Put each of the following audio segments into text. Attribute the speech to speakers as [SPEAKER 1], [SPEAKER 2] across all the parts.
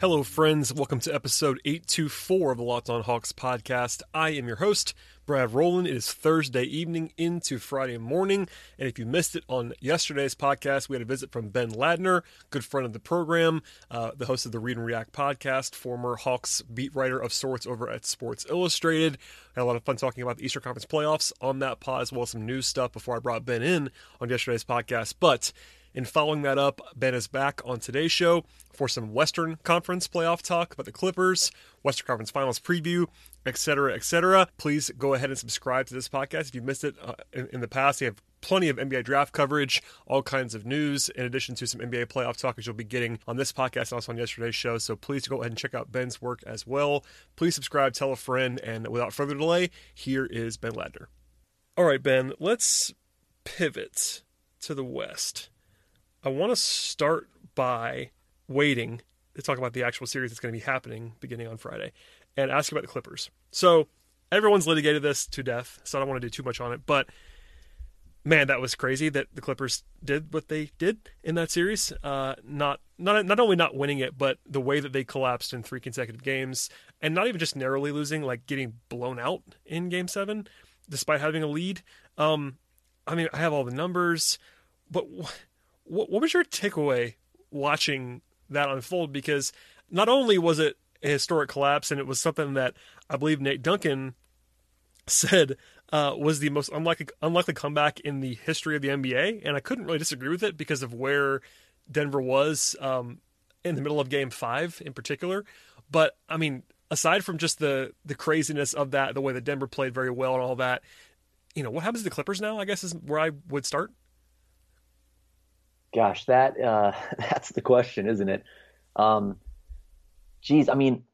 [SPEAKER 1] Hello, friends. Welcome to episode 824 of the Locked On Hawks podcast. I am your host, Brad Rowland. It is Thursday evening into Friday morning. And if you missed it on yesterday's podcast, we had a visit from Ben Ladner, good friend of the program, uh, the host of the Read and React podcast, former Hawks beat writer of sorts over at Sports Illustrated. I Had a lot of fun talking about the Eastern Conference playoffs on that pod, as well as some news stuff before I brought Ben in on yesterday's podcast. But and following that up, Ben is back on today's show for some Western Conference playoff talk about the Clippers, Western Conference Finals preview, etc., etc. Please go ahead and subscribe to this podcast if you missed it uh, in, in, the past. You have plenty of NBA draft coverage, all kinds of news, in addition to some NBA playoff talk, which you'll be getting on this podcast and also on yesterday's show. So please go ahead and check out Ben's work as well. Please subscribe, tell a friend, and without further delay, here is Ben Ladner. All right, Ben, let's pivot to the West. I want to start by waiting to talk about the actual series that's going to be happening beginning on Friday and ask about the Clippers. So everyone's litigated this to death, so I don't want to do too much on it, but man, that was crazy that the Clippers did what they did in that series. Uh, not not not only not winning it, but the way that they collapsed in three consecutive games, and not even just narrowly losing, like getting blown out in Game Seven, despite having a lead. Um, I mean, I have all the numbers, but what, what was your takeaway watching that unfold? Because not only was it a historic collapse, and it was something that I believe Nate Duncan said uh, was the most unlikely unlikely comeback in the history of the NBA, and I couldn't really disagree with it because of where Denver was um, in the middle of Game Five, in particular. But I mean, aside from just the the craziness of that, the way that Denver played very well and all that, you know, what happens to the Clippers now? I guess is where I would start.
[SPEAKER 2] Gosh, that uh, that's the question, isn't it? Um, geez, I mean,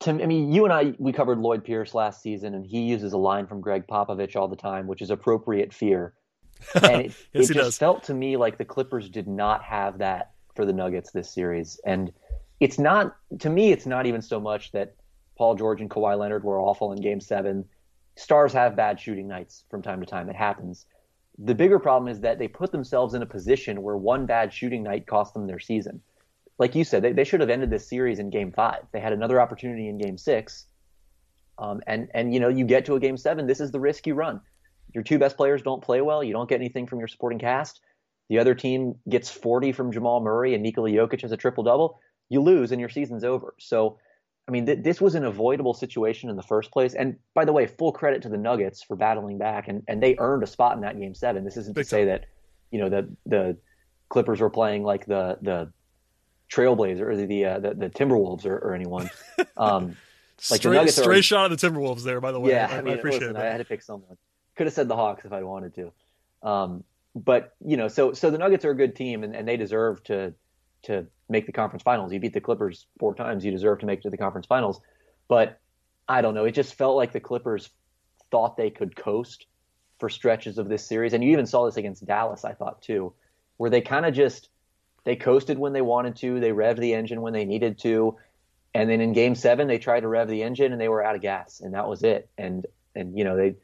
[SPEAKER 2] to, I mean, you and I we covered Lloyd Pierce last season, and he uses a line from Gregg Popovich all the time, which is appropriate fear. And it, yes, it just does. felt to me like the Clippers did not have that for the Nuggets this series, and it's not to me. It's not even so much that Paul George and Kawhi Leonard were awful in Game Seven. Stars have bad shooting nights from time to time. It happens. The bigger problem is that they put themselves in a position where one bad shooting night cost them their season. Like you said, they, they should have ended this series in game five. They had another opportunity in game six. Um, and, and, you know, you get to a game seven, this is the risk you run. Your two best players don't play well. You don't get anything from your supporting cast. The other team gets 40 from Jamal Murray and Nikola Jokic has a triple double. You lose and your season's over. So I mean, th- this was an avoidable situation in the first place. And by the way, full credit to the Nuggets for battling back, and, and they earned a spot in that game seven. This isn't Big to say that, you know, the the Clippers were playing like the the Trailblazers or the the, uh, the, the Timberwolves or, or anyone. Um,
[SPEAKER 1] like straight, the Nuggets straight shot of the Timberwolves there, by the way.
[SPEAKER 2] Yeah,
[SPEAKER 1] I,
[SPEAKER 2] I, mean,
[SPEAKER 1] I appreciate
[SPEAKER 2] listen,
[SPEAKER 1] that.
[SPEAKER 2] I had to pick someone. Could have said the Hawks if I wanted to. Um, but you know, so so the Nuggets are a good team, and, and they deserve to to make the conference finals. You beat the Clippers four times, you deserve to make it to the conference finals. But I don't know. It just felt like the Clippers thought they could coast for stretches of this series. And you even saw this against Dallas, I thought too, where they kind of just they coasted when they wanted to, they revved the engine when they needed to. And then in game seven, they tried to rev the engine and they were out of gas, and that was it. And and you know they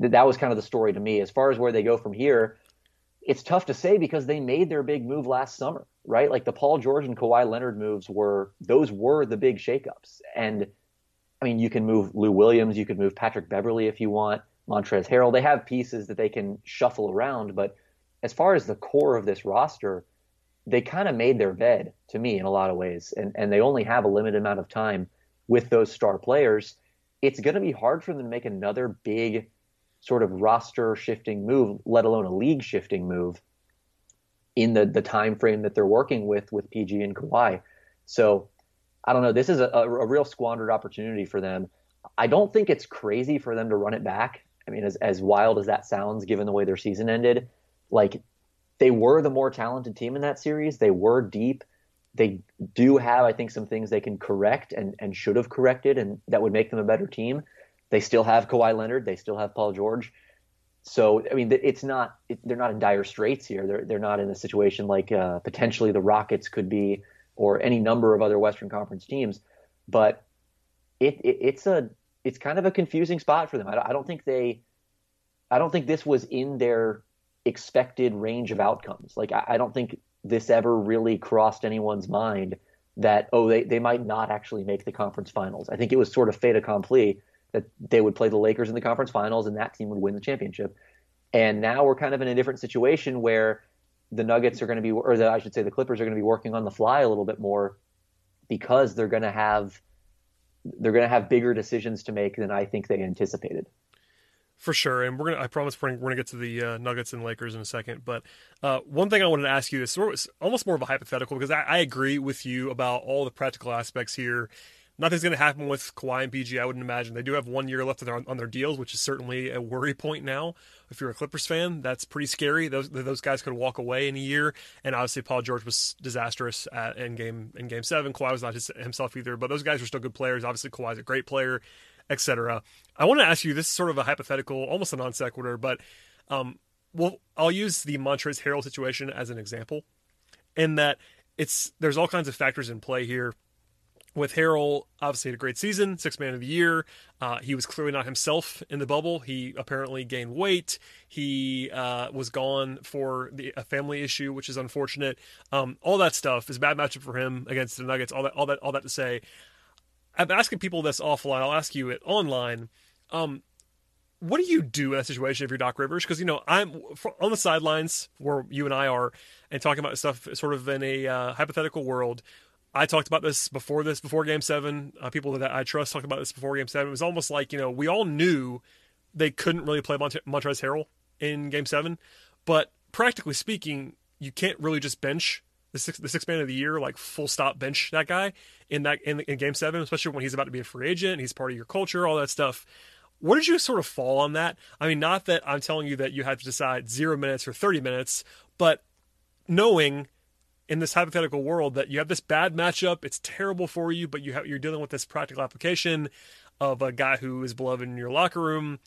[SPEAKER 2] that was kind of the story to me. As far as where they go from here, it's tough to say because they made their big move last summer right? Like the Paul George and Kawhi Leonard moves were those were the big shakeups. And I mean, you can move Lou Williams, you could move Patrick Beverley if you want, Montrezl Harrell. They have pieces that they can shuffle around, but as far as the core of this roster, they kind of made their bed to me in a lot of ways, and and they only have a limited amount of time with those star players. It's going to be hard for them to make another big sort of roster shifting move, let alone a league shifting move in the the time frame that they're working with with PG and Kawhi. So I don't know. This is a, a, real squandered opportunity for them. I don't think it's crazy for them to run it back. I mean, as as wild as that sounds, given the way their season ended, like they were the more talented team in that series. They were deep. They do have, I think, some things they can correct and and should have corrected, and that would make them a better team. They still have Kawhi Leonard. They still have Paul George so I mean, it's not it, they're not in dire straits here. They're they're not in a situation like uh, potentially the Rockets could be, or any number of other Western Conference teams. But it, it it's a it's kind of a confusing spot for them. I, I don't think they, I don't think this was in their expected range of outcomes. Like I, I don't think this ever really crossed anyone's mind that oh they they might not actually make the conference finals. I think it was sort of fait accompli that they would play the Lakers in the conference finals and that team would win the championship. And now we're kind of in a different situation where the Nuggets are going to be, or the, I should say, the Clippers are going to be working on the fly a little bit more because they're going to have they're going to have bigger decisions to make than I think they anticipated.
[SPEAKER 1] For sure, and we're gonna. I promise we're gonna, get to the uh, Nuggets and Lakers in a second. But uh, one thing I wanted to ask you is almost more of a hypothetical because I, I agree with you about all the practical aspects here nothing's going to happen with Kawhi and PG. I wouldn't imagine they do have one year left on their, on their deals, which is certainly a worry point now. If you're a Clippers fan, that's pretty scary. Those those guys could walk away in a year, and obviously Paul George was disastrous at, in game in Game Seven. Kawhi was not his, himself either, but those guys were still good players. Obviously, Kawhi's a great player, etc. I want to ask you this is sort of a hypothetical, almost a non sequitur, but um, well, I'll use the Montrezl Harrell situation as an example, in that it's there's all kinds of factors in play here with Harrell, obviously had a great season, six man of the year. Uh, he was clearly not himself in the bubble. He apparently gained weight. He uh, was gone for the, a family issue, which is unfortunate. Um, all that stuff is a bad matchup for him against the Nuggets. All that, all that, all that to say. I'm asking people this offline. I'll ask you it online. Um, what do you do in that situation if you're Doc Rivers? Because you know I'm on the sidelines where you and I are, and talking about stuff sort of in a uh, hypothetical world I talked about this before this, before Game Seven. Uh, people that I trust talked about this before Game Seven. It was almost like you know we all knew they couldn't really play Mont- Montrezl Harrell in Game Seven, but practically speaking, you can't really just bench the six the six man of the year like full stop bench that guy in that in, in Game Seven, especially when he's about to be a free agent. He's part of your culture, all that stuff. Where did you sort of fall on that? I mean, not that I'm telling you that you have to decide zero minutes or 30 minutes, but knowing in this hypothetical world that you have this bad matchup, it's terrible for you, but you have, you're dealing with this practical application of a guy who is beloved in your locker room,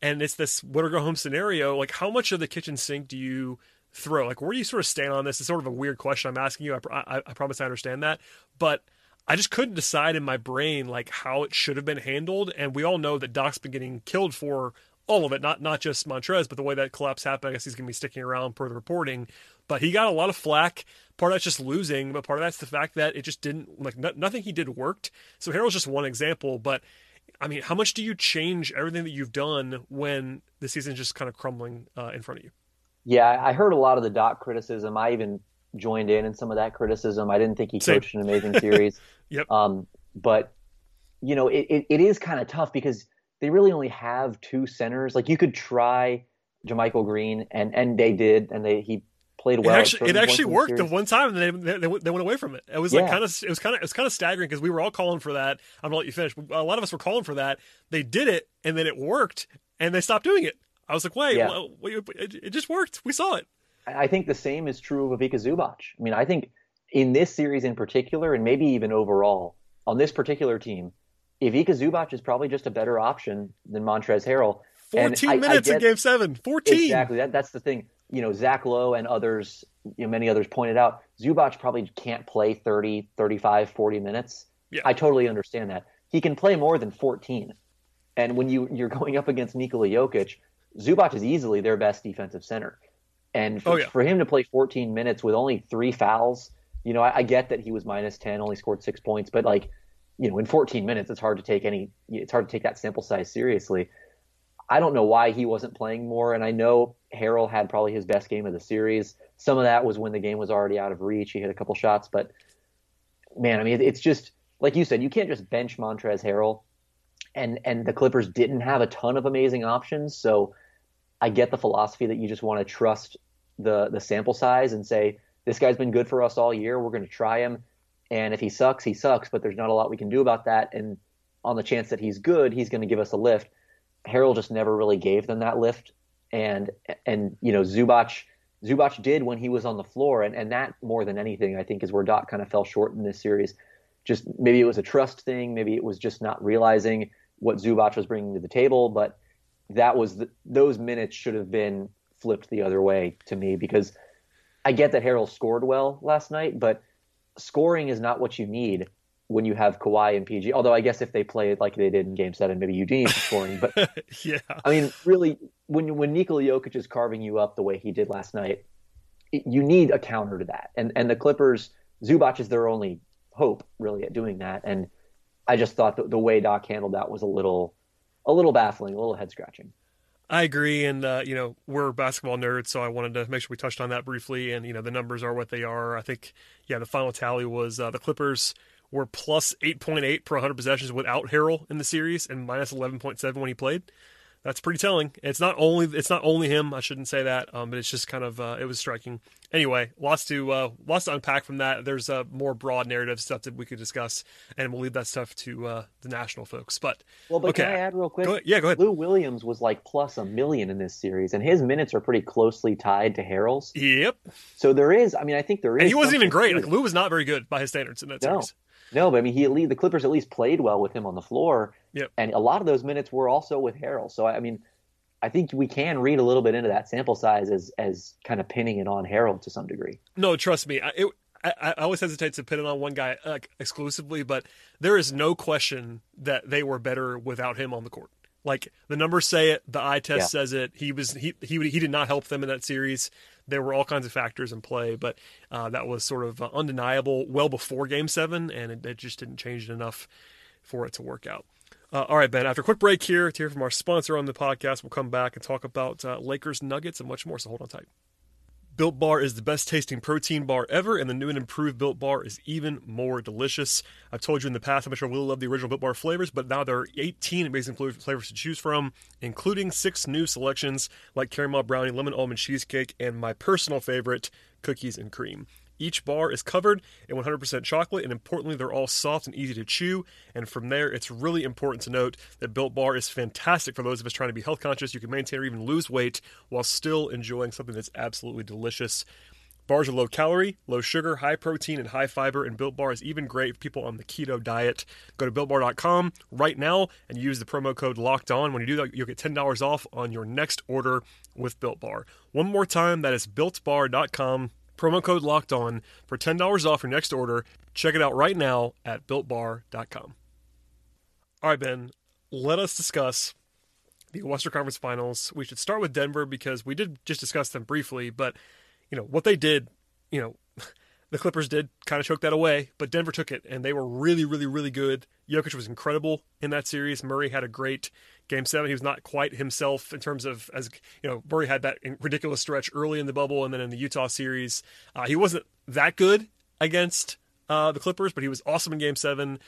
[SPEAKER 1] and it's this win or go home scenario. Like, how much of the kitchen sink do you throw? Like, where do you sort of stand on this? It's sort of a weird question I'm asking you. I, I, I promise I understand that, but I just couldn't decide in my brain like how it should have been handled. And we all know that Doc's been getting killed for all of it, not not just Montrez, but the way that collapse happened. I guess he's going to be sticking around per the reporting. But he got a lot of flack. Part of that's just losing, but part of that's the fact that it just didn't like no, nothing he did worked. So Harrell's just one example, but I mean, how much do you change everything that you've done when the season's just kind of crumbling uh, in front of you?
[SPEAKER 2] Yeah, I heard a lot of the Doc criticism. I even joined in in some of that criticism. I didn't think he Same. coached an amazing series.
[SPEAKER 1] yep.
[SPEAKER 2] Um, but you know, it, it, it is kind of tough because they really only have two centers. Like you could try JaMychal Green, and and they did, and they he played well.
[SPEAKER 1] It actually, it actually worked the one time, and they, they, they went away from it. It was like yeah. kind of it was kind of it was kind of staggering because we were all calling for that. I'm gonna let you finish. A lot of us were calling for that. They did it, and then it worked, and they stopped doing it. I was like, wait, yeah. well, it, it just worked. We saw it.
[SPEAKER 2] I think the same is true of Ivica Zubac. I mean, I think in this series in particular, and maybe even overall, on this particular team, Ivica Zubac is probably just a better option than Montrezl Harrell.
[SPEAKER 1] 14 and minutes I, I get, in game seven. 14.
[SPEAKER 2] Exactly. That, that's the thing. You know, Zach Lowe and others, you know, many others pointed out, Zubac probably can't play 30, 35, 40 minutes. Yeah. I totally understand that. He can play more than 14. And when you, you're going up against Nikola Jokic, Zubac is easily their best defensive center. And for, oh, yeah. for him to play 14 minutes with only three fouls, you know, I, I get that he was minus 10, only scored six points, but like – you know, in 14 minutes, it's hard to take any, it's hard to take that sample size seriously. I don't know why he wasn't playing more, and I know Harrell had probably his best game of the series. Some of that was when the game was already out of reach. He hit a couple shots, but man, I mean, it's just like you said, you can't just bench Montrezl Harrell, and and the Clippers didn't have a ton of amazing options. So I get the philosophy that you just want to trust the the sample size and say this guy's been good for us all year. We're going to try him. And if he sucks, he sucks, but there's not a lot we can do about that. And on the chance that he's good, he's going to give us a lift. Harrell just never really gave them that lift. And, and, you know, Zubac, Zubac did when he was on the floor. And, and that more than anything, I think is where Doc kind of fell short in this series. Just maybe it was a trust thing. Maybe it was just not realizing what Zubac was bringing to the table. But that was the, those minutes should have been flipped the other way to me because I get that Harrell scored well last night, but scoring is not what you need when you have Kawhi and PG. Although I guess if they play it like they did in Game Seven, maybe do need scoring. But
[SPEAKER 1] yeah,
[SPEAKER 2] I mean, really, when when Nikola Jokic is carving you up the way he did last night, it, you need a counter to that. And and the Clippers, Zubac is their only hope really at doing that. And I just thought the, the way Doc handled that was a little a little baffling, a little head scratching.
[SPEAKER 1] I agree, and uh, you know we're basketball nerds, so I wanted to make sure we touched on that briefly. And you know the numbers are what they are. I think, yeah, the final tally was uh, the Clippers were plus 8.8 per 100 possessions without Harrell in the series, and minus 11.7 when he played that's pretty telling. It's not only it's not only him. I shouldn't say that, um, but it's just kind of uh, it was striking. Anyway, lots to uh, lots to unpack from that. There's uh, more broad narrative stuff that we could discuss, and we'll leave that stuff to uh, the national folks. But
[SPEAKER 2] well, but
[SPEAKER 1] okay.
[SPEAKER 2] can I add real quick?
[SPEAKER 1] Go yeah, go ahead.
[SPEAKER 2] Lou Williams was like plus a million in this series, and his minutes are pretty closely tied to Harrell's.
[SPEAKER 1] Yep.
[SPEAKER 2] So there is. I mean, I think there is.
[SPEAKER 1] And he wasn't even great. Like Lou was not very good by his standards in that
[SPEAKER 2] no.
[SPEAKER 1] series.
[SPEAKER 2] No, but I mean, he at least, the Clippers at least played well with him on the floor.
[SPEAKER 1] Yep.
[SPEAKER 2] And a lot of those minutes were also with Harrell. So I mean I think we can read a little bit into that sample size as as kind of pinning it on Harrell to some degree.
[SPEAKER 1] No, trust me. I, it, I, I always hesitate to pin it on one guy uh, exclusively, but there is no question that they were better without him on the court. Like the numbers say it, the eye test yeah. says it. He was he he he did not help them in that series. There were all kinds of factors in play, but uh, that was sort of uh, undeniable well before Game Seven, and it, it just didn't change it enough for it to work out. Uh, all right, Ben, after a quick break here to hear from our sponsor on the podcast, we'll come back and talk about uh, Lakers Nuggets and much more, so hold on tight. Built Bar is the best tasting protein bar ever, and the new and improved Built Bar is even more delicious. I've told you in the past how much I really love the original Built Bar flavors, but now there are 18 amazing flavors to choose from, including six new selections like caramel brownie, lemon almond cheesecake, and my personal favorite, cookies and cream. Each bar is covered in 100% chocolate, and importantly, they're all soft and easy to chew. And from there, it's really important to note that Built Bar is fantastic for those of us trying to be health conscious. You can maintain or even lose weight while still enjoying something that's absolutely delicious. Bars are low calorie, low sugar, high protein, and high fiber, and Built Bar is even great for people on the keto diet. Go to BuiltBar.com right now and use the promo code LOCKED ON. When you do that, you'll get $10 off on your next order with Built Bar. One more time, that is BuiltBar.com Promo code locked on for $10 off your next order. Check it out right now at builtbar.com. All right, Ben, let us discuss the Western Conference Finals. We should start with Denver because we did just discuss them briefly, but you know, what they did, you know, the Clippers did kind of choke that away, but Denver took it and they were really, really, really good. Jokic was incredible in that series. Murray had a great game seven. He was not quite himself in terms of as you know Murray had that ridiculous stretch early in the bubble and then in the Utah series. Uh, he wasn't that good against uh, the Clippers, but he was awesome in game seven.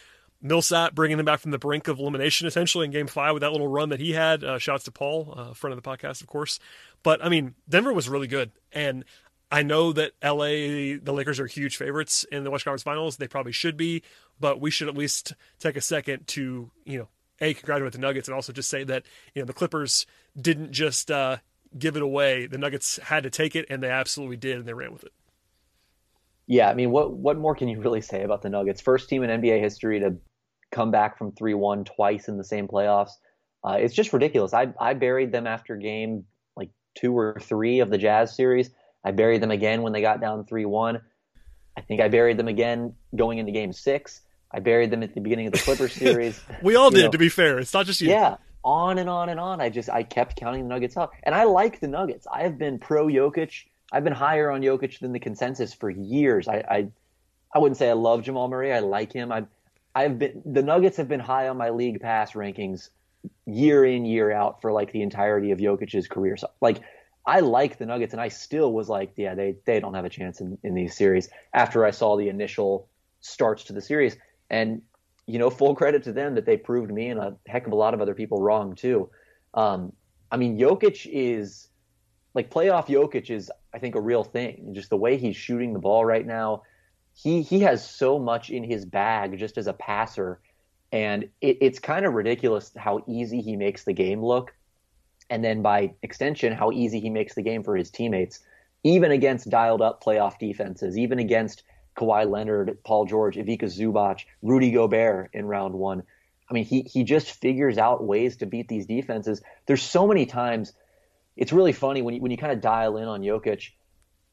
[SPEAKER 1] Millsap bringing them back from the brink of elimination essentially in game five with that little run that he had. Uh, shouts to Paul, uh, friend of the podcast, of course. But I mean, Denver was really good. And I know that LA, the Lakers are huge favorites in the West Conference Finals. They probably should be, but we should at least take a second to, you know, a congratulate the Nuggets and also just say that you know the Clippers didn't just uh, give it away. The Nuggets had to take it, and they absolutely did, and they ran with it.
[SPEAKER 2] Yeah, I mean, what what more can you really say about the Nuggets? First team in NBA history to come back from three one twice in the same playoffs. Uh, it's just ridiculous. I I buried them after game like two or three of the Jazz series. I buried them again when they got down three one. I think I buried them again going into game six. I buried them at the beginning of the Clippers series.
[SPEAKER 1] we all did, know. to be fair. It's not just you.
[SPEAKER 2] Yeah, on and on and on. I just I kept counting the Nuggets up, and I like the Nuggets. I have been pro Jokic. I've been higher on Jokic than the consensus for years. I I, I wouldn't say I love Jamal Murray. I like him. I've, I've been the Nuggets have been high on my league pass rankings year in year out for like the entirety of Jokic's career. So like I like the Nuggets, and I still was like, yeah, they they don't have a chance in in these series after I saw the initial starts to the series. And you know, full credit to them that they proved me and a heck of a lot of other people wrong too. Um, I mean, Jokic is like playoff Jokic is, I think, a real thing. Just the way he's shooting the ball right now, he he has so much in his bag just as a passer, and it, it's kind of ridiculous how easy he makes the game look, and then by extension, how easy he makes the game for his teammates, even against dialed up playoff defenses, even against Kawhi Leonard, Paul George, Ivica Zubac, Rudy Gobert in round one. I mean, he he just figures out ways to beat these defenses. There's so many times. It's really funny when you, when you kind of dial in on Jokic,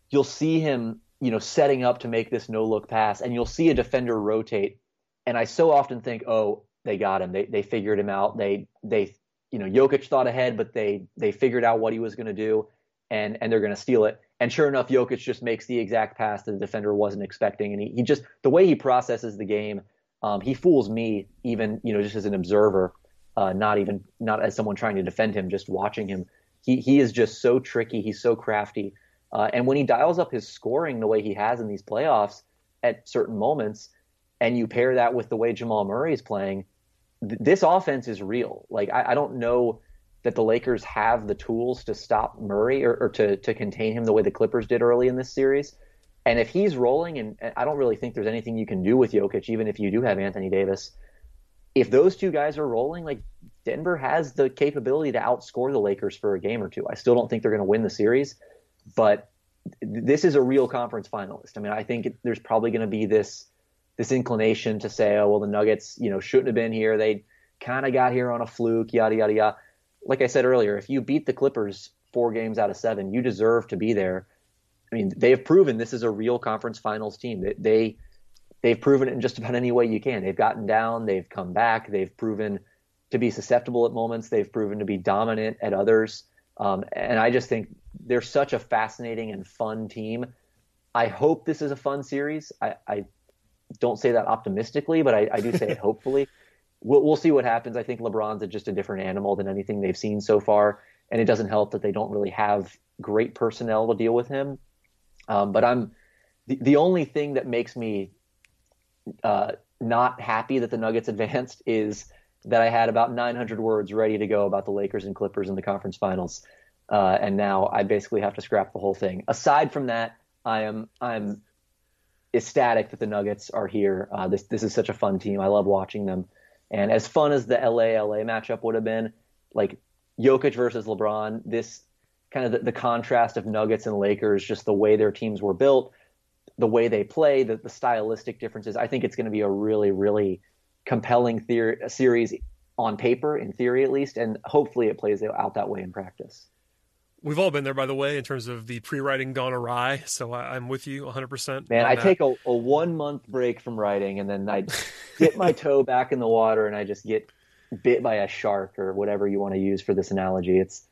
[SPEAKER 2] you'll see him, you know, setting up to make this no look pass, and you'll see a defender rotate. And I so often think, oh, they got him. They they figured him out. They they you know, Jokic thought ahead, but they they figured out what he was going to do, and and they're going to steal it. And sure enough, Jokic just makes the exact pass that the defender wasn't expecting, and he, he just the way he processes the game um, he fools me even, you know, just as an observer, uh, not even not as someone trying to defend him, just watching him. He he is just so tricky. He's so crafty, uh, and when he dials up his scoring the way he has in these playoffs at certain moments, and you pair that with the way Jamal Murray is playing, th- this offense is real. Like I, I, don't know that the Lakers have the tools to stop Murray or, or to to contain him the way the Clippers did early in this series. And if he's rolling, and, and I don't really think there's anything you can do with Jokic, even if you do have Anthony Davis, if those two guys are rolling, like Denver has the capability to outscore the Lakers for a game or two. I still don't think they're going to win the series, but this is a real conference finalist. I mean, I think there's probably going to be this this inclination to say, oh well, the Nuggets, you know, shouldn't have been here. They kind of got here on a fluke, yada yada yada. Like I said earlier, if you beat the Clippers four games out of seven, you deserve to be there. I mean, they have proven this is a real conference finals team. They, they they've proven it in just about any way you can. They've gotten down, they've come back, they've proven to be susceptible at moments, they've proven to be dominant at others. Um, and I just think they're such a fascinating and fun team. I hope this is a fun series. I, I don't say that optimistically, but I, I do say it hopefully. We'll, we'll see what happens. I think LeBron's just a different animal than anything they've seen so far, and it doesn't help that they don't really have great personnel to deal with him. Um, but I'm the, the only thing that makes me uh, not happy that the Nuggets advanced is that I had about 900 words ready to go about the Lakers and Clippers in the conference finals, uh, and now I basically have to scrap the whole thing. Aside from that, I am I'm ecstatic that the Nuggets are here. Uh, this this is such a fun team. I love watching them, and as fun as the LA LA matchup would have been, like Jokic versus LeBron, this kind of the, the, contrast of Nuggets and Lakers, just the way their teams were built, the way they play, the, the stylistic differences. I think it's going to be a really, really compelling theory, series on paper, in theory at least, and hopefully it plays out that way in practice.
[SPEAKER 1] We've all been there, by the way, in terms of the pre-writing gone awry. So I, am with you 100%.
[SPEAKER 2] Man, I that. take a, a one month break from writing, and then I dip my toe back in the water, and I just get bit by a shark or whatever you want to use for this analogy. It's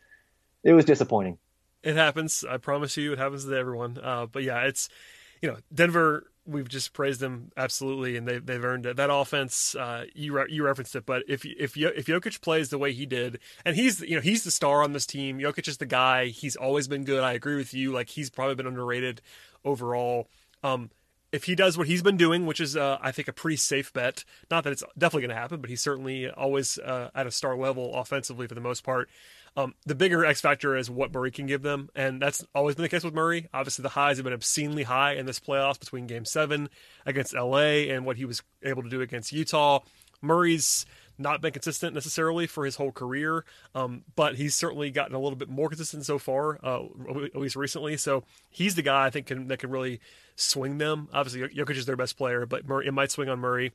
[SPEAKER 2] it was disappointing.
[SPEAKER 1] It happens. I promise you, it happens to everyone. Uh, but yeah, it's you know Denver. We've just praised them absolutely, and they they've earned it. That offense, uh, you re- you referenced it, but if if if Jokic plays the way he did, and he's you know he's the star on this team. Jokic is the guy. He's always been good. I agree with you. Like he's probably been underrated overall. Um, if he does what he's been doing, which is, uh, I think, a pretty safe bet. Not that it's definitely going to happen, but he's certainly always uh, at a star level offensively for the most part. Um, the bigger X factor is what Murray can give them, and that's always been the case with Murray. Obviously, the highs have been obscenely high in this playoffs between Game Seven against LA and what he was able to do against Utah. Murray's not been consistent necessarily for his whole career, um, but he's certainly gotten a little bit more consistent so far, uh, at least recently. So he's the guy I think can, that can really swing them. Obviously, Jokic is their best player, but Murray, it might swing on Murray.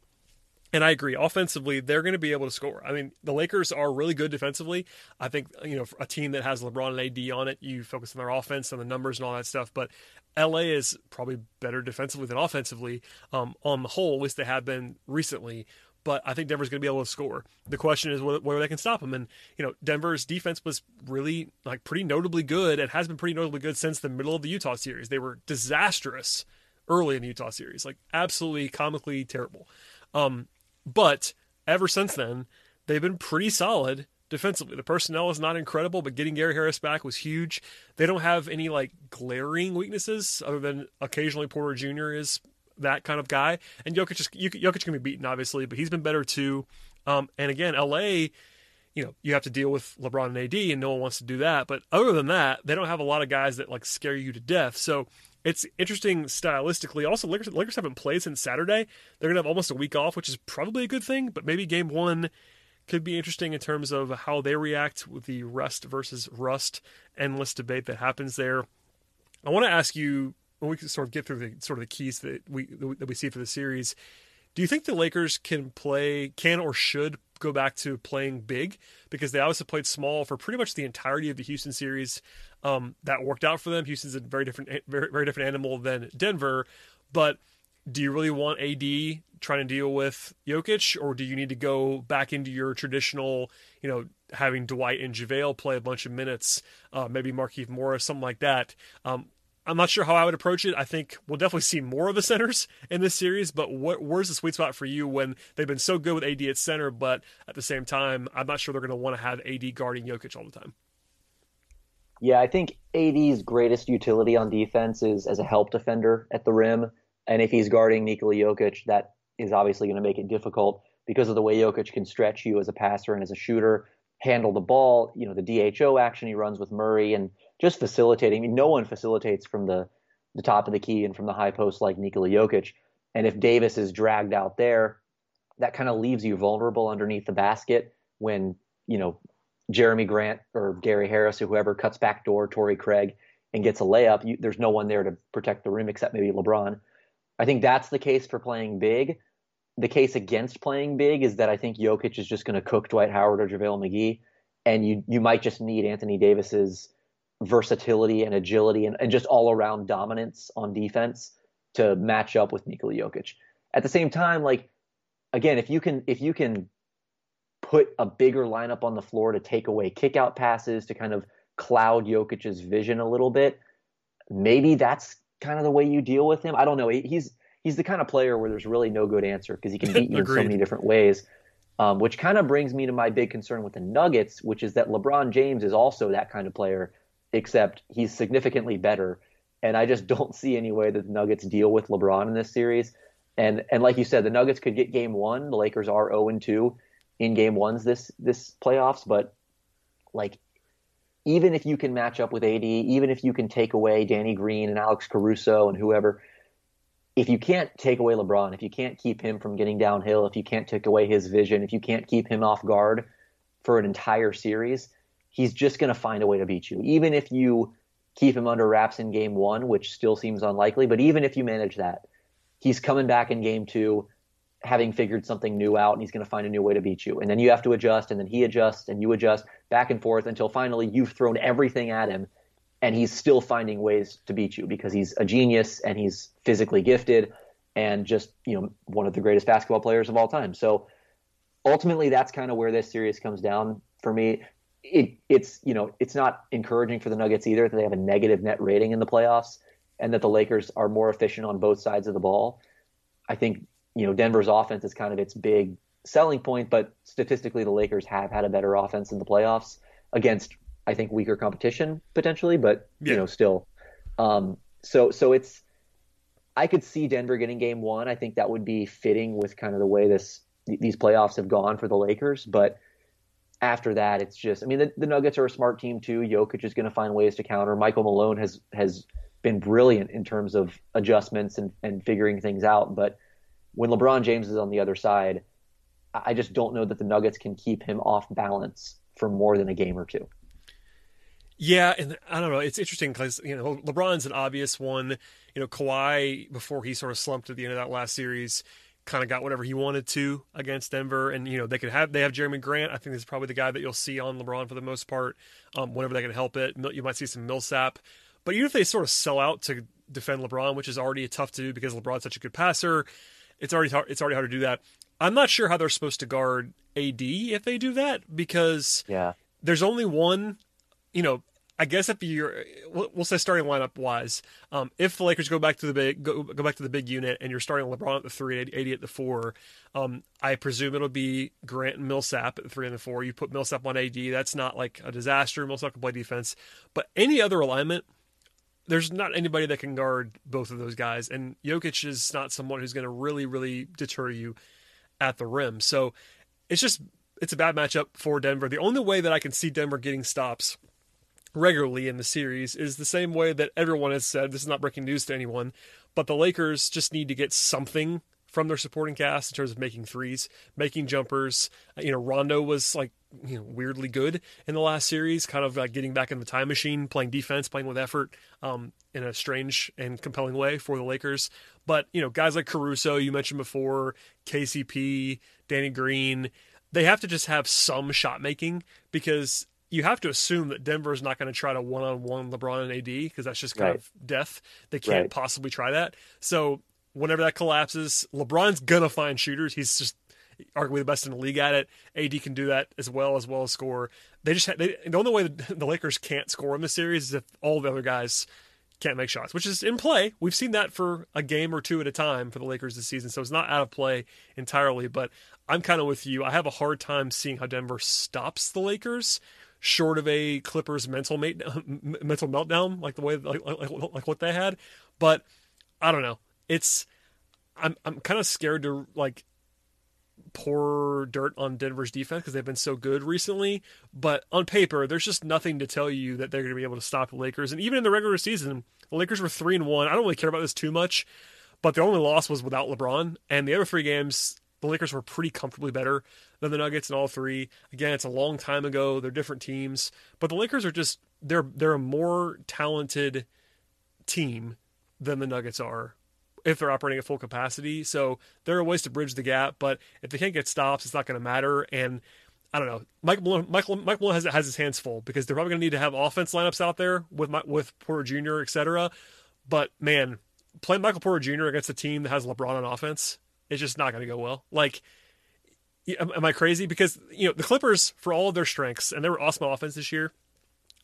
[SPEAKER 1] And I agree. Offensively, they're going to be able to score. I mean, the Lakers are really good defensively. I think you know a team that has LeBron and AD on it, you focus on their offense and the numbers and all that stuff. But LA is probably better defensively than offensively um, on the whole. At least they have been recently. But I think Denver's going to be able to score. The question is whether they can stop them. And you know, Denver's defense was really like pretty notably good and has been pretty notably good since the middle of the Utah series. They were disastrous early in the Utah series, like absolutely comically terrible. Um, but ever since then, they've been pretty solid defensively. The personnel is not incredible, but getting Gary Harris back was huge. They don't have any like glaring weaknesses other than occasionally Porter Jr. is that kind of guy, and Jokic is Jokic can be beaten obviously, but he's been better too. Um, and again, LA, you know, you have to deal with LeBron and AD, and no one wants to do that. But other than that, they don't have a lot of guys that like scare you to death. So it's interesting stylistically. Also, Lakers, Lakers haven't played since Saturday. They're to have almost a week off, which is probably a good thing. But maybe game one could be interesting in terms of how they react with the rest versus rust endless debate that happens there. I want to ask you when we can sort of get through the sort of the keys that we that we see for the series. Do you think the Lakers can play, can or should go back to playing big because they obviously played small for pretty much the entirety of the Houston series. Um, that worked out for them. Houston's a very different, very, very different animal than Denver, but do you really want AD trying to deal with Jokic, or do you need to go back into your traditional, you know, having Dwight and JaVale play a bunch of minutes, uh, maybe Markieff Morris, something like that? Um, I'm not sure how I would approach it. I think we'll definitely see more of the centers in this series, but what, where's the sweet spot for you when they've been so good with AD at center, but at the same time, I'm not sure they're going to want to have AD guarding Jokic all the time.
[SPEAKER 2] Yeah, I think AD's greatest utility on defense is as a help defender at the rim. And if he's guarding Nikola Jokic, that is obviously going to make it difficult because of the way Jokic can stretch you as a passer and as a shooter, handle the ball, you know, the DHO action he runs with Murray and just facilitating. I mean, no one facilitates from the, the top of the key and from the high post like Nikola Jokic. And if Davis is dragged out there, that kind of leaves you vulnerable underneath the basket when, you know, Jerami Grant or Gary Harris or whoever cuts back door, Torrey Craig, and gets a layup. You, there's no one there to protect the rim except maybe LeBron. I think that's the case for playing big. The case against playing big is that I think Jokic is just going to cook Dwight Howard or JaVale McGee, and you you might just need Anthony Davis's versatility and agility and, and just all around dominance on defense to match up with Nikola Jokic. At the same time, like again, if you can if you can put a bigger lineup on the floor to take away kickout passes to kind of cloud Jokic's vision a little bit, maybe that's kind of the way you deal with him. I don't know. He's he's the kind of player where there's really no good answer because he can beat you in so many different ways. Um, which kind of brings me to my big concern with the Nuggets, which is that LeBron James is also that kind of player, except he's significantly better. And I just don't see any way that the Nuggets deal with LeBron in this series. And and like you said, the Nuggets could get game one. The Lakers are 0 and 2 in game ones this this playoffs, but like even if you can match up with AD, even if you can take away Danny Green and Alex Caruso and whoever, if you can't take away LeBron, if you can't keep him from getting downhill, if you can't take away his vision, if you can't keep him off guard for an entire series, he's just going to find a way to beat you. Even if you keep him under wraps in game one, which still seems unlikely, but even if you manage that, he's coming back in game two having figured something new out and he's going to find a new way to beat you. And then you have to adjust and then he adjusts and you adjust back and forth until finally you've thrown everything at him and he's still finding ways to beat you because he's a genius and he's physically gifted and just, you know, one of the greatest basketball players of all time. So ultimately that's kind of where this series comes down for me. It, it's, you know, it's not encouraging for the Nuggets either that they have a negative net rating in the playoffs and that the Lakers are more efficient on both sides of the ball. I think you know, Denver's offense is kind of its big selling point, but statistically, the Lakers have had a better offense in the playoffs against, I think, weaker competition potentially, but yeah. you know, still. Um, so, so it's, I could see Denver getting game one. I think that would be fitting with kind of the way this these playoffs have gone for the Lakers. But after that, it's just, I mean, the, the Nuggets are a smart team too. Jokic is going to find ways to counter. Michael Malone has has been brilliant in terms of adjustments and, and figuring things out, but when LeBron James is on the other side, I just don't know that the Nuggets can keep him off balance for more than a game or two.
[SPEAKER 1] Yeah, and I don't know. It's interesting because you know LeBron's an obvious one. You know, Kawhi before he sort of slumped at the end of that last series, kind of got whatever he wanted to against Denver, and you know they could have they have Jerami Grant. I think this is probably the guy that you'll see on LeBron for the most part. Um, whenever they can help it, you might see some Millsap. But even if they sort of sell out to defend LeBron, which is already tough to do because LeBron's such a good passer, it's already hard, it's already hard to do that. I'm not sure how they're supposed to guard AD if they do that because
[SPEAKER 2] yeah,
[SPEAKER 1] there's only one. You know, I guess if you're, we'll say starting lineup wise, um, if the Lakers go back to the big go, go back to the big unit and you're starting LeBron at the three, AD at the four, um, I presume it'll be Grant and Millsap at the three and the four. You put Millsap on AD, that's not like a disaster. Millsap can play defense, but any other alignment, there's not anybody that can guard both of those guys, and Jokic is not someone who's going to really, really deter you at the rim. So it's just it's a bad matchup for Denver. The only way that I can see Denver getting stops regularly in the series is the same way that everyone has said. This is not breaking news to anyone, but the Lakers just need to get something from their supporting cast in terms of making threes, making jumpers. You know, Rondo was like you know weirdly good in the last series, kind of like getting back in the time machine, playing defense, playing with effort um, in a strange and compelling way for the Lakers. But you know, guys like Caruso, you mentioned before, KCP, Danny Green, they have to just have some shot making because you have to assume that Denver is not going to try to one on one LeBron and AD because that's just kind
[SPEAKER 2] Right.
[SPEAKER 1] of death. They can't
[SPEAKER 2] Right.
[SPEAKER 1] possibly try that. So whenever that collapses, LeBron's gonna find shooters. He's just arguably the best in the league at it. AD can do that as well as well as score. They just ha- they, the only way the, the Lakers can't score in this series is if all the other guys can't make shots, which is in play. We've seen that for a game or two at a time for the Lakers this season, so it's not out of play entirely. But I'm kind of with you. I have a hard time seeing how Denver stops the Lakers, short of a Clippers mental mate, mental meltdown like the way like, like, like what they had. But I don't know. It's I'm I'm kind of scared to like pour dirt on Denver's defense because they've been so good recently. But on paper, there's just nothing to tell you that they're going to be able to stop the Lakers. And even in the regular season, the Lakers were three and one. I don't really care about this too much, but the only loss was without LeBron. And the other three games, the Lakers were pretty comfortably better than the Nuggets in all three. Again, it's a long time ago. They're different teams, but the Lakers are just they're they're a more talented team than the Nuggets are if they're operating at full capacity. So there are ways to bridge the gap, but if they can't get stops, it's not going to matter. And I don't know. Mike Malone, Mike Malone has, has his hands full because they're probably going to need to have offense lineups out there with my, with Porter Jr., et cetera. But man, playing Michael Porter Jr. against a team that has LeBron on offense is just not going to go well. Like, am, am I crazy? Because you know the Clippers, for all of their strengths, and they were awesome offense this year,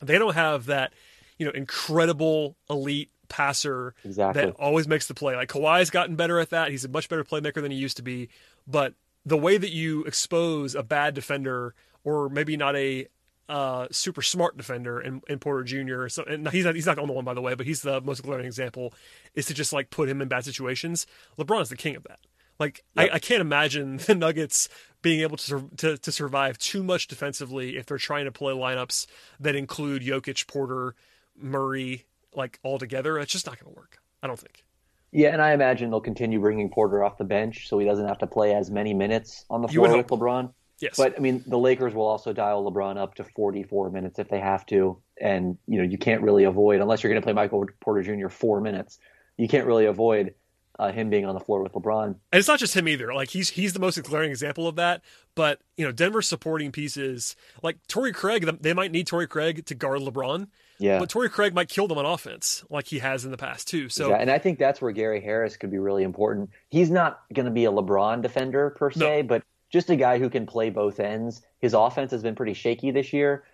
[SPEAKER 1] they don't have that you know incredible elite passer
[SPEAKER 2] Exactly.
[SPEAKER 1] that always makes the play. Like Kawhi's gotten better at that. He's a much better playmaker than he used to be. But the way that you expose a bad defender, or maybe not a uh, super smart defender in, in Porter Jr. So, and he's not he's not the only one by the way, but he's the most glaring example. Is to just like put him in bad situations. LeBron is the king of that. Like
[SPEAKER 2] Yep.
[SPEAKER 1] I, I can't imagine the Nuggets being able to, to to survive too much defensively if they're trying to play lineups that include Jokic, Porter, Murray, like all together. It's just not going to work. I don't think.
[SPEAKER 2] Yeah, and I imagine they'll continue bringing Porter off the bench so he doesn't have to play as many minutes on the floor with. LeBron.
[SPEAKER 1] Yes,
[SPEAKER 2] But I mean, the Lakers will also dial LeBron up to 44 minutes if they have to, and you know you can't really avoid unless you're going to play Michael Porter Jr. four minutes. You can't really avoid uh, him being on the floor with LeBron.
[SPEAKER 1] and it's not just him either. Like he's he's the most glaring example of that. But you know, Denver's supporting pieces like Torrey Craig. They might need Torrey Craig to guard LeBron,
[SPEAKER 2] Yeah,
[SPEAKER 1] but Torrey Craig might kill them on offense, like he has in the past too. So
[SPEAKER 2] Yeah, and I think that's where Gary Harris could be really important. He's not going to be a LeBron defender per se, but just a guy who can play both ends. His offense has been pretty shaky this year.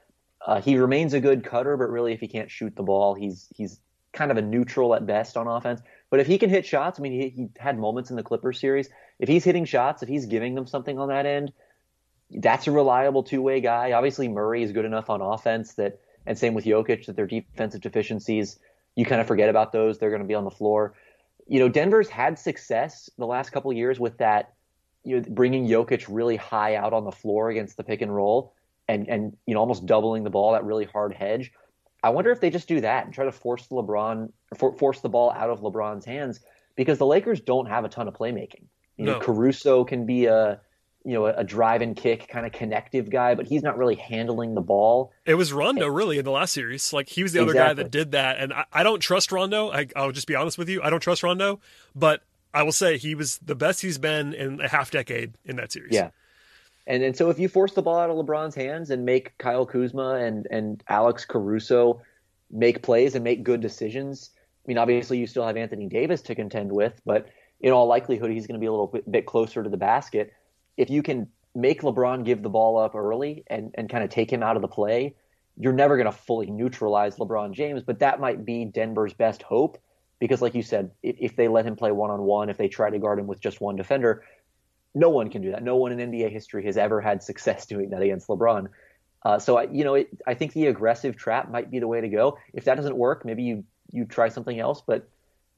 [SPEAKER 2] Uh, he remains a good cutter, but really, if he can't shoot the ball, he's he's kind of a neutral at best on offense. But if he can hit shots, I mean, he, he had moments in the Clippers series. If he's hitting shots, if he's giving them something on that end, that's a reliable two-way guy. Obviously, Murray is good enough on offense that, and same with Jokic, that their defensive deficiencies you kind of forget about those. They're going to be on the floor. You know, Denver's had success the last couple years with that, you know, bringing Jokic really high out on the floor against the pick and roll, and and you know almost doubling the ball, that really hard hedge. I wonder if they just do that and try to force the LeBron, for, force the ball out of LeBron's hands because the Lakers don't have a ton of playmaking. You know,
[SPEAKER 1] No.
[SPEAKER 2] Caruso can be a you know a, a drive and kick kind of connective guy, but he's not really handling the ball.
[SPEAKER 1] it was Rondo really in the last series. Like he was the other guy that did that, and I, I don't trust Rondo. I, I'll just be honest with you. I don't trust Rondo, but I will say he was the best he's been in a half decade in that series.
[SPEAKER 2] Yeah. And and so if you force the ball out of LeBron's hands and make Kyle Kuzma and and Alex Caruso make plays and make good decisions, I mean obviously you still have Anthony Davis to contend with, but in all likelihood he's going to be a little bit, bit closer to the basket. If you can make LeBron give the ball up early and and kind of take him out of the play, you're never going to fully neutralize LeBron James, but that might be Denver's best hope because like you said, if, if they let him play one on one, if they try to guard him with just one defender, no one can do that. No one in NBA history has ever had success doing that against LeBron. Uh, so I, you know, it, I think the aggressive trap might be the way to go. If that doesn't work, maybe you you try something else. But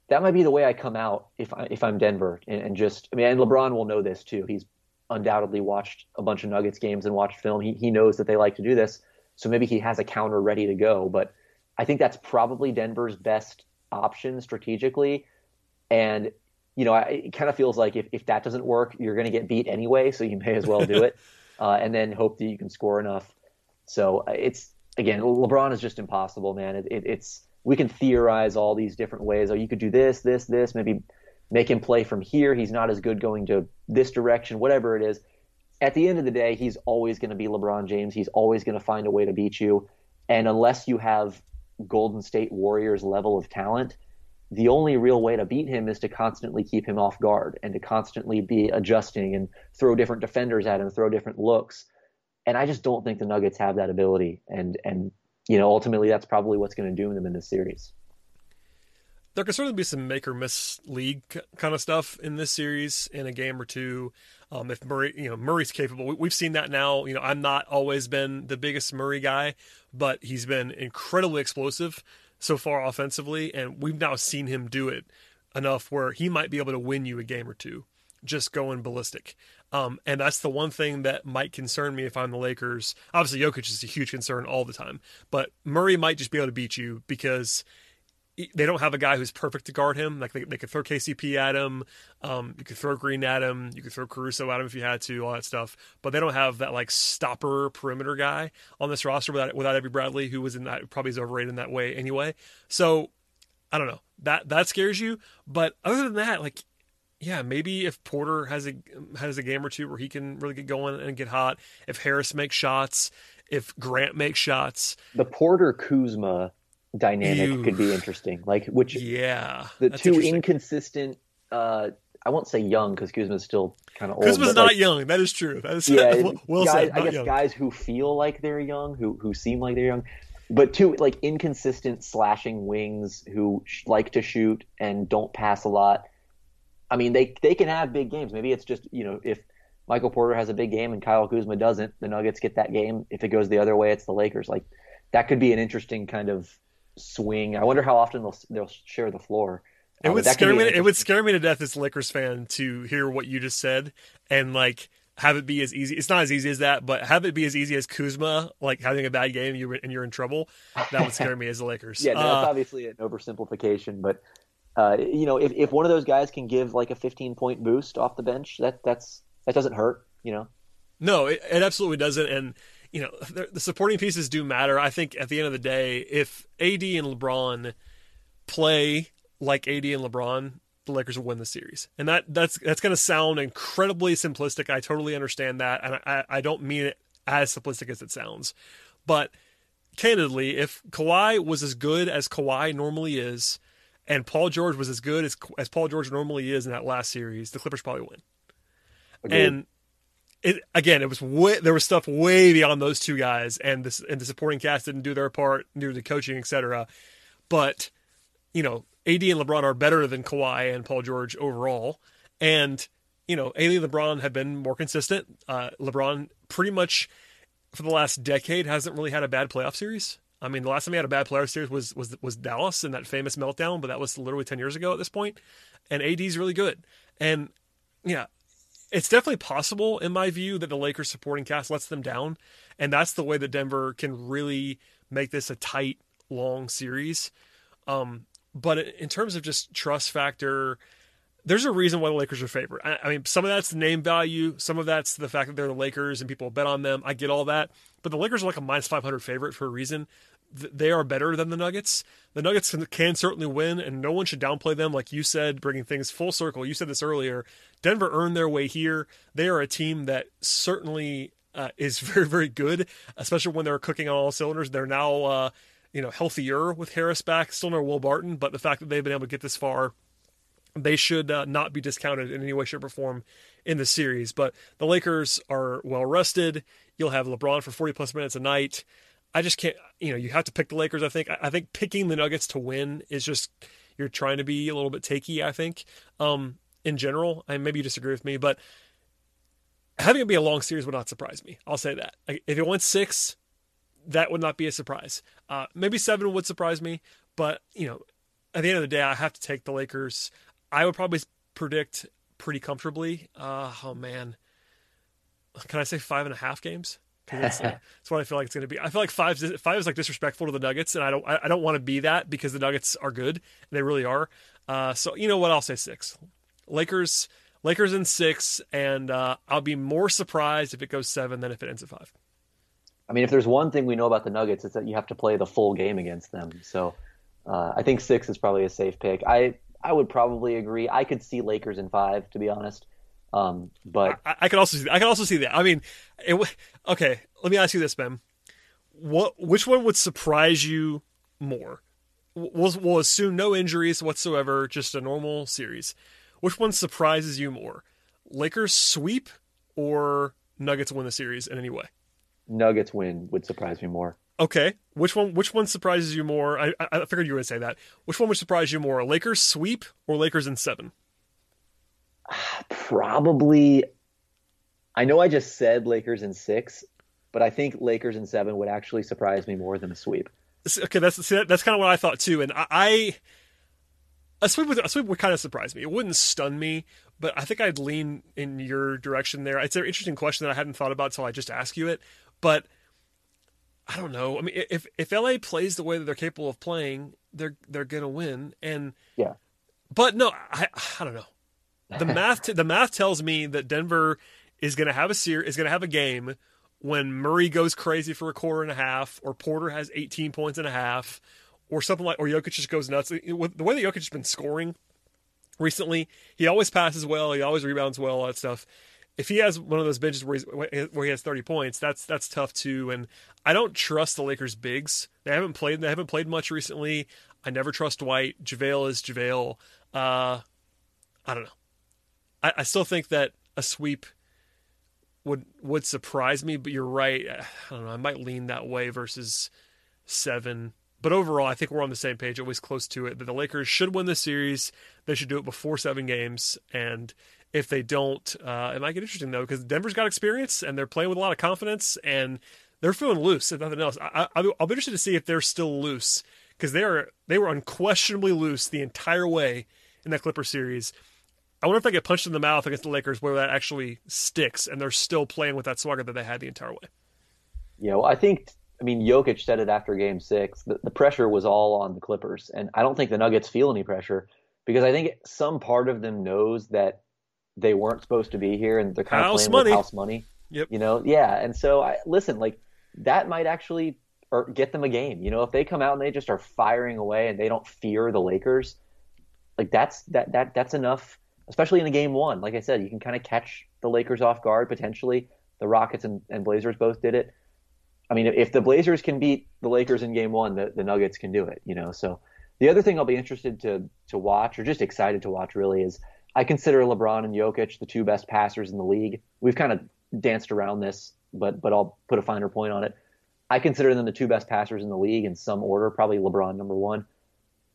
[SPEAKER 2] that might be the way I come out if I, if I'm Denver and, and just I mean, and LeBron will know this too. He's undoubtedly watched a bunch of Nuggets games and watched film. He he knows that they like to do this. So maybe he has a counter ready to go. But I think that's probably Denver's best option strategically. And you know, I- it kind of feels like if, if that doesn't work, you're going to get beat anyway, so you may as well do it, uh, and then hope that you can score enough. So uh, it's again, LeBron is just impossible, man. It, it, it's we can theorize all these different ways. Oh, you could do this, this, this. Maybe make him play from here. He's not as good going to this direction. Whatever it is, at the end of the day, he's always going to be LeBron James. He's always going to find a way to beat you. And unless you have Golden State Warriors level of talent, the only real way to beat him is to constantly keep him off guard and to constantly be adjusting and throw different defenders at him, throw different looks. And I just don't think the Nuggets have that ability. And and you know, ultimately that's probably what's going to doom them in this series
[SPEAKER 1] there could certainly be some make or miss league kind of stuff in this series in a game or two. Um, if Murray, you know, Murray's capable, we've seen that now. You know, I'm not always been the biggest Murray guy, but he's been incredibly explosive so far offensively, and we've now seen him do it enough where he might be able to win you a game or two just going ballistic. Um, and that's the one thing that might concern me if I'm the Lakers. Obviously, Jokic is a huge concern all the time, but Murray might just be able to beat you because they don't have a guy who's perfect to guard him. Like they, they could throw KCP at him, um, you could throw Green at him, you could throw Caruso at him if you had to, all that stuff. But they don't have that like stopper perimeter guy on this roster without without Avery Bradley, who was in that probably is overrated in that way anyway. So I don't know that that scares you. But other than that, like yeah, maybe if Porter has a has a game or two where he can really get going and get hot, if Harris makes shots, if Grant makes shots,
[SPEAKER 2] the Porter Kuzma dynamic Ew. could be interesting. Like which
[SPEAKER 1] yeah,
[SPEAKER 2] the two inconsistent. uh I won't say young because Kuzma's still kind of old.
[SPEAKER 1] Kuzma's not like, young. That is true. That is yeah. well
[SPEAKER 2] guys,
[SPEAKER 1] said.
[SPEAKER 2] I guess
[SPEAKER 1] young.
[SPEAKER 2] guys who feel like they're young, who who seem like they're young, but two like inconsistent slashing wings who sh- like to shoot and don't pass a lot. I mean, they they can have big games. Maybe it's just you know if Michael Porter has a big game and Kyle Kuzma doesn't, the Nuggets get that game. If it goes the other way, it's the Lakers. Like that could be an interesting kind of swing. I wonder how often they'll they'll share the floor.
[SPEAKER 1] It uh, would scare me. It would scare me to death as a Lakers fan to hear what you just said and like have it be as easy. It's not as easy as that, but have it be as easy as Kuzma like having a bad game you and you're in trouble. That would scare me as a Lakers.
[SPEAKER 2] yeah, no, uh, that's obviously an oversimplification, but uh, you know, if if one of those guys can give like a 15 point boost off the bench, that that's that doesn't hurt. You know.
[SPEAKER 1] No, it, it absolutely doesn't, and you know, the supporting pieces do matter. I think at the end of the day, if AD and LeBron play like AD and LeBron, the Lakers will win the series. And that that's that's going to sound incredibly simplistic. I totally understand that, and I, I don't mean it as simplistic as it sounds. But candidly, if Kawhi was as good as Kawhi normally is, and Paul George was as good as as Paul George normally is in that last series, the Clippers probably win. Agreed. And it again, it was way, there was stuff way beyond those two guys, and this and the supporting cast didn't do their part, the coaching, etc. But you know, AD and LeBron are better than Kawhi and Paul George overall, and you know, AD and LeBron have been more consistent. Uh, LeBron pretty much for the last decade hasn't really had a bad playoff series. I mean, the last time he had a bad playoff series was was was Dallas in that famous meltdown, but that was literally ten years ago at this point. And AD's really good, and yeah, it's definitely possible, in my view, that the Lakers supporting cast lets them down, and that's the way that Denver can really make this a tight, long series. Um, but in terms of just trust factor, there's a reason why the Lakers are favored. I, I mean, some of that's the name value, some of that's the fact that they're the Lakers and people bet on them. I get all that, but the Lakers are like a minus 500 favorite for a reason they are better than the Nuggets. The Nuggets can, can, certainly win, and no one should downplay them. Like you said, bringing things full circle. You said this earlier. Denver earned their way here. They are a team that certainly uh, is very, very good, especially when they're cooking on all cylinders. They're now, uh, you know, healthier with Harris back. Still no Will Barton, but the fact that they've been able to get this far, they should uh, not be discounted in any way, shape, or form in the series. But the Lakers are well rested. You'll have LeBron for 40 plus minutes a night. I just can't. You know, you have to pick the Lakers. I think. I think picking the Nuggets to win is just you're trying to be a little bit takey. I think. Um, in general, and maybe you disagree with me, but having it be a long series would not surprise me. I'll say that. If it went six, that would not be a surprise. Uh, maybe seven would surprise me, but you know, at the end of the day, I have to take the Lakers. I would probably predict pretty comfortably. Uh, oh man, can I say five and a half games? That's, uh, what I feel like it's going to be. I feel like five five is like disrespectful to the Nuggets, and I don't I, I don't want to be that because the Nuggets are good. they really are. Uh, so you know what? I'll say six. Lakers Lakers in six, and uh, I'll be more surprised if it goes seven than if it ends at five.
[SPEAKER 2] I mean, if there's one thing we know about the Nuggets, it's that you have to play the full game against them. So uh, I think six is probably a safe pick. I I would probably agree. I could see Lakers in five, to be honest. Um, but
[SPEAKER 1] I, I can also see I can also see that. I mean, it, okay. Let me ask you this, Ben. What which one would surprise you more? We'll, we'll assume no injuries whatsoever, just a normal series. Which one surprises you more? Lakers sweep or Nuggets win the series in any way?
[SPEAKER 2] Nuggets win would surprise me more.
[SPEAKER 1] Okay, which one? Which one surprises you more? I, I figured you were going say that. Which one would surprise you more? Lakers sweep or Lakers in seven?
[SPEAKER 2] Probably. I know I just said Lakers in six, but I think Lakers in seven would actually surprise me more than a sweep.
[SPEAKER 1] Okay, that's that's kind of what I thought too, and I, I a sweep would a sweep would kind of surprise me. It wouldn't stun me, but I think I'd lean in your direction there. It's an interesting question that I hadn't thought about until I just asked you it, but I don't know. I mean, if if LA plays the way that they're capable of playing, they're they're gonna win. And
[SPEAKER 2] yeah,
[SPEAKER 1] but no, I I don't know. The math the math tells me that Denver is gonna have a series is gonna have a game when Murray goes crazy for a quarter and a half, or Porter has 18 points and a half, or something like, or Jokic just goes nuts. The way that Jokic has been scoring recently, he always passes well, he always rebounds well, all that stuff if he has one of those benches where, where he has 30 points, that's that's tough too. And I don't trust the Lakers bigs. They haven't played they haven't played much recently. I never trust Dwight. JaVale is JaVale. Uh, I don't know. I, I still think that a sweep would would surprise me, but you're right. I don't know. I might lean that way versus seven. But overall, I think we're on the same page, always close to it. That the Lakers should win the series. They should do it before seven games, and if they don't, uh, it might get interesting though because Denver's got experience and they're playing with a lot of confidence and they're feeling loose. If nothing else, I, I, will be interested to see if they're still loose because they are they were unquestionably loose the entire way in that Clipper series. I wonder if they get punched in the mouth against the Lakers where that actually sticks and they're still playing with that swagger that they had the entire way.
[SPEAKER 2] Yeah, well, I think I mean Jokic said it after Game Six. The, the pressure was all on the Clippers, and I don't think the Nuggets feel any pressure because I think some part of them knows that they weren't supposed to be here and they're kind
[SPEAKER 1] house
[SPEAKER 2] of playing
[SPEAKER 1] money.
[SPEAKER 2] with house money.
[SPEAKER 1] Yep.
[SPEAKER 2] You know, yeah. And so I listen, like that might actually or get them a game. You know, if they come out and they just are firing away and they don't fear the Lakers, like that's that that that's enough. Especially in a game one, like I said, you can kind of catch the Lakers off guard potentially. The Rockets and, and Blazers both did it. I mean, if the Blazers can beat the Lakers in game one, the, the Nuggets can do it. You know, so the other thing I'll be interested to to watch, or just excited to watch, really, is I consider LeBron and Jokic the two best passers in the league. We've kind of danced around this, but but I'll put a finer point on it. I consider them the two best passers in the league in some order. Probably LeBron number one.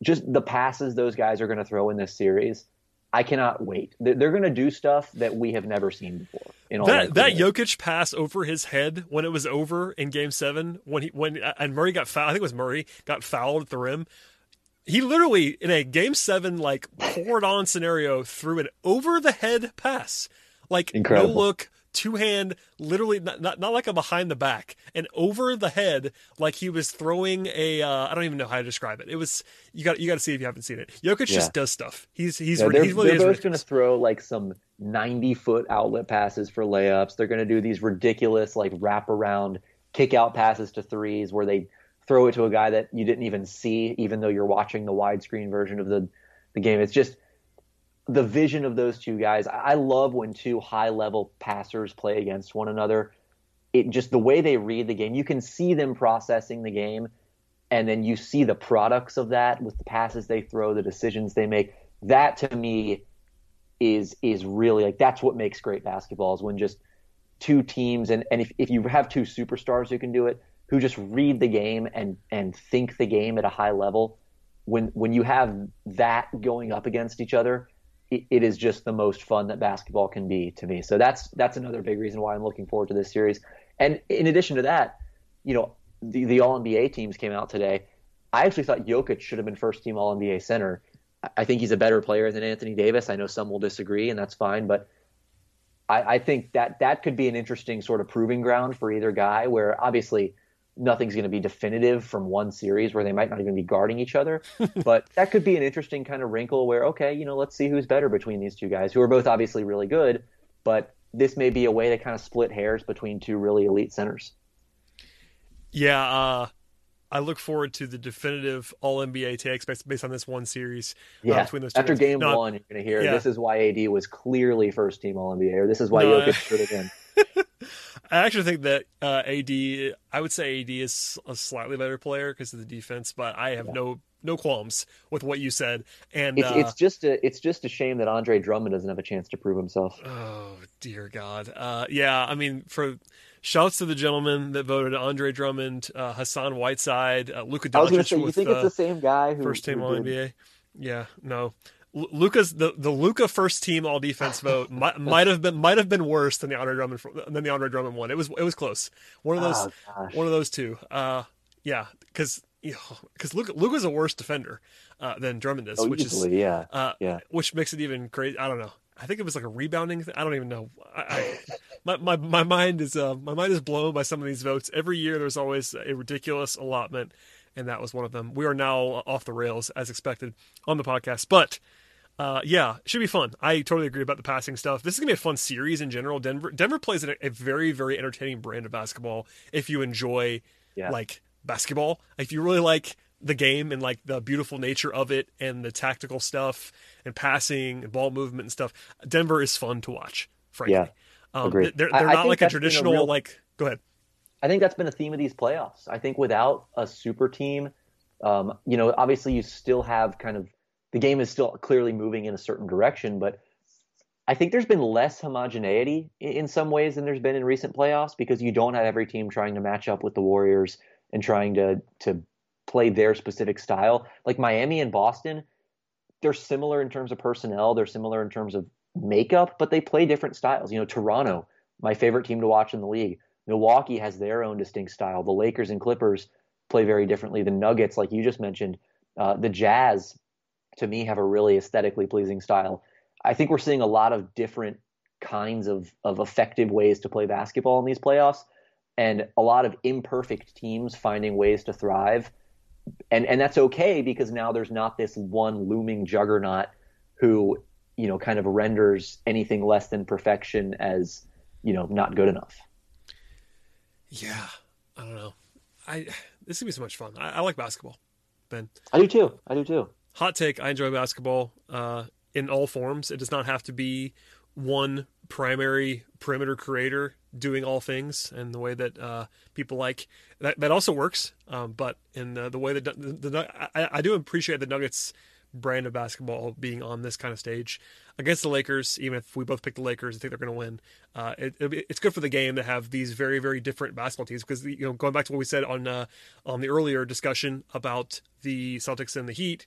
[SPEAKER 2] Just the passes those guys are going to throw in this series. I cannot wait. They're, going to do stuff that we have never seen before. In all
[SPEAKER 1] that that Jokic pass over his head when it was over in Game Seven, when he when uh, and Murray got fouled. I think it was Murray got fouled at the rim he literally in a game seven like poured on scenario threw an over the head pass like
[SPEAKER 2] Incredible.
[SPEAKER 1] no look two hand literally not, not, not like a behind the back and over the head like he was throwing a uh, I don't even know how to describe it. It was you got you got to see if you haven't seen it. Jokic yeah. just does stuff. He's he's
[SPEAKER 2] they're,
[SPEAKER 1] he's really
[SPEAKER 2] they're both going to throw like some 90 foot outlet passes for layups. They're going to do these ridiculous like wrap around kick out passes to threes where they throw it to a guy that you didn't even see, even though you're watching the widescreen version of the, the game. It's just the vision of those two guys. I love when two high level passers play against one another. It just the way they read the game, you can see them processing the game, and then you see the products of that with the passes they throw, the decisions they make. That to me is is really like that's what makes great basketball is when just two teams and, and if, if you have two superstars who can do it, who just read the game and and think the game at a high level. When when you have that going up against each other, it, is just the most fun that basketball can be to me. So that's that's another big reason why I'm looking forward to this series. And in addition to that, you know, the the All NBA teams came out today. I actually thought Jokic should have been first team All NBA center. I think he's a better player than Anthony Davis. I know some will disagree, and that's fine. But I, I, think that that could be an interesting sort of proving ground for either guy. Where obviously nothing's going to be definitive from one series where they might not even be guarding each other. but that could be an interesting kind of wrinkle where, okay, you know, let's see who's better between these two guys who are both obviously really good, but this may be a way to kind of split hairs between two really elite centers.
[SPEAKER 1] Yeah, uh, I look forward to the definitive All NBA takes based, on this one series. uh, between those two
[SPEAKER 2] After
[SPEAKER 1] guys.
[SPEAKER 2] game
[SPEAKER 1] No,
[SPEAKER 2] one, you're going to hear
[SPEAKER 1] yeah.
[SPEAKER 2] this is why AD was clearly first team All NBA, or this is why
[SPEAKER 1] No,
[SPEAKER 2] Jokic should have been.
[SPEAKER 1] I actually think that uh, AD, I would say AD is a slightly better player because of the defense, but I have
[SPEAKER 2] Yeah.
[SPEAKER 1] no no qualms with what you said. And
[SPEAKER 2] It's
[SPEAKER 1] uh,
[SPEAKER 2] it's just a it's just a shame that Andre Drummond doesn't have a chance to prove himself.
[SPEAKER 1] Oh dear God. Uh, yeah, I mean, for shouts to the gentleman that voted Andre Drummond, uh, Hassan Whiteside, uh, Luka
[SPEAKER 2] I was going to
[SPEAKER 1] Doncic
[SPEAKER 2] say, you think it's the same guy who
[SPEAKER 1] first team
[SPEAKER 2] who
[SPEAKER 1] All NBA. Yeah, no. Luka's the the Luka first team All Defense vote might, might have been might have been worse than the Andre Drummond than the Andre Drummond one. It was it was close. One of those
[SPEAKER 2] Oh,
[SPEAKER 1] one of those two. Uh, yeah, because because Luka Luka's a worse defender uh, than Drummond is,
[SPEAKER 2] Oh,
[SPEAKER 1] which is
[SPEAKER 2] yeah.
[SPEAKER 1] uh,
[SPEAKER 2] Yeah.
[SPEAKER 1] which makes it even crazy. I don't know. I think it was like a rebounding thing. I don't even know. I, I, my, my my mind is uh, my mind is blown by some of these votes. Every year there's always a ridiculous allotment, and that was one of them. We are now off the rails as expected on the podcast, but uh, yeah, it should be fun. I totally agree about the passing stuff. This is gonna be a fun series in general. Denver Denver plays a, a very very entertaining brand of basketball. If you enjoy
[SPEAKER 2] Yeah.
[SPEAKER 1] like basketball, if you really like the game and like the beautiful nature of it and the tactical stuff and passing and ball movement and stuff, Denver is fun to watch. Frankly,
[SPEAKER 2] Yeah,
[SPEAKER 1] um, they're they're
[SPEAKER 2] I
[SPEAKER 1] not
[SPEAKER 2] think
[SPEAKER 1] like a
[SPEAKER 2] that's a
[SPEAKER 1] traditional
[SPEAKER 2] real-
[SPEAKER 1] like. Go ahead.
[SPEAKER 2] I think that's been a theme of these playoffs. I think without a super team, um, you know, obviously you still have kind of the game is still clearly moving in a certain direction, but I think there's been less homogeneity in some ways than there's been in recent playoffs because you don't have every team trying to match up with the Warriors and trying to to play their specific style. Like Miami and Boston, they're similar in terms of personnel, they're similar in terms of makeup, but they play different styles. You know, Toronto, my favorite team to watch in the league. Milwaukee has their own distinct style. The Lakers and Clippers play very differently. The Nuggets, like you just mentioned, uh, the Jazz, to me, have a really aesthetically pleasing style. I think we're seeing a lot of different kinds of, of effective ways to play basketball in these playoffs, and a lot of imperfect teams finding ways to thrive. And and that's okay because now there's not this one looming juggernaut who you know kind of renders anything less than perfection as you know not good enough.
[SPEAKER 1] Yeah, I don't know. I this is gonna be so much fun. I, I like basketball. Ben,
[SPEAKER 2] I do too. I do too.
[SPEAKER 1] Hot take: I enjoy basketball uh, in all forms. It does not have to be one primary perimeter creator doing all things, and the way that uh, people like that. That also works, um, but in the, the way that the, the, I, I do appreciate the Nuggets brand of basketball being on this kind of stage against the Lakers. Even if we both pick the Lakers, I think they're going to win. Uh, it, it'll it's good for the game to have these very, very different basketball teams because you know going back to what we said on uh, on the earlier discussion about the Celtics and the Heat,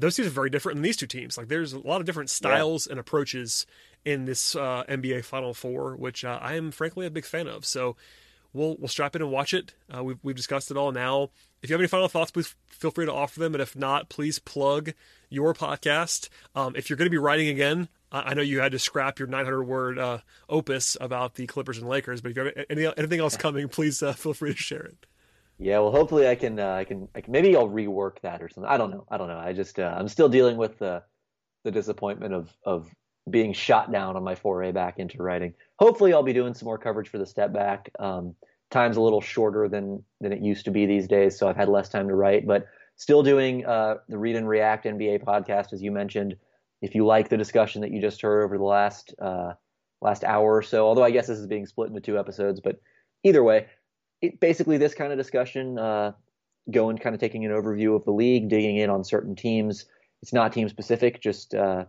[SPEAKER 1] those teams are very different than these two teams. Like there's a lot of different styles and approaches in this uh, NBA Final Four, which uh, I am frankly a big fan of. So we'll we'll strap in and watch it. Uh, we've we've discussed it all now. If you have any final thoughts, please feel free to offer them. And if not, please plug your podcast. Um, if you're going to be writing again, I I know you had to scrap your 900 word uh, opus about the Clippers and Lakers, but if you have any, anything else coming, please uh, feel free to share it.
[SPEAKER 2] Yeah, well, hopefully I can, uh, I can, I can, maybe I'll rework that or something. I don't know. I don't know. I just, uh, I'm still dealing with the, the disappointment of, of being shot down on my foray back into writing. Hopefully I'll be doing some more coverage for the step back. Um, time's a little shorter than, than it used to be these days. So I've had less time to write, but still doing, uh, the read and react NBA podcast, as you mentioned. If you like the discussion that you just heard over the last, uh, last hour or so, although I guess this is being split into two episodes, but either way, it, basically this kind of discussion, uh, going kind of taking an overview of the league, digging in on certain teams. It's not team specific, just uh,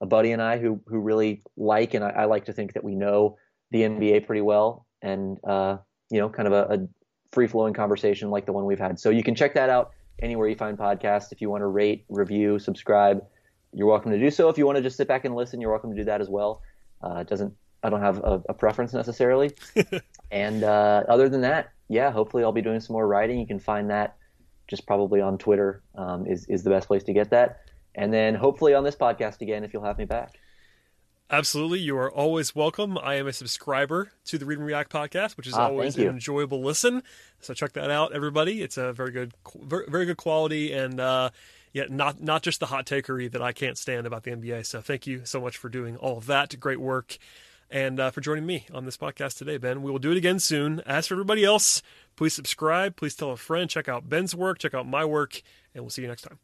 [SPEAKER 2] a buddy and I who who really like, and I, I like to think that we know the NBA pretty well, and uh, you know, kind of a, a free flowing conversation like the one we've had. So you can check that out anywhere you find podcasts. If you want to rate, review, subscribe, you're welcome to do so. If you want to just sit back and listen, you're welcome to do that as well. Uh, doesn't I don't have a, a preference necessarily. and uh, other than that, yeah, hopefully I'll be doing some more writing. You can find that just probably on Twitter um, is is the best place to get that. And then hopefully on this podcast again, if you'll have me back.
[SPEAKER 1] Absolutely, you are always welcome. I am a subscriber to the Read and React podcast, which is
[SPEAKER 2] Ah,
[SPEAKER 1] always an enjoyable listen. So check that out, everybody. It's a very good, very, good quality, and uh, yeah, not not just the hot takery that I can't stand about the NBA. So thank you so much for doing all of that. Great work. And uh, for joining me on this podcast today, Ben. We will do it again soon. As for everybody else, please subscribe. Please tell a friend. Check out Ben's work. Check out my work. And we'll see you next time.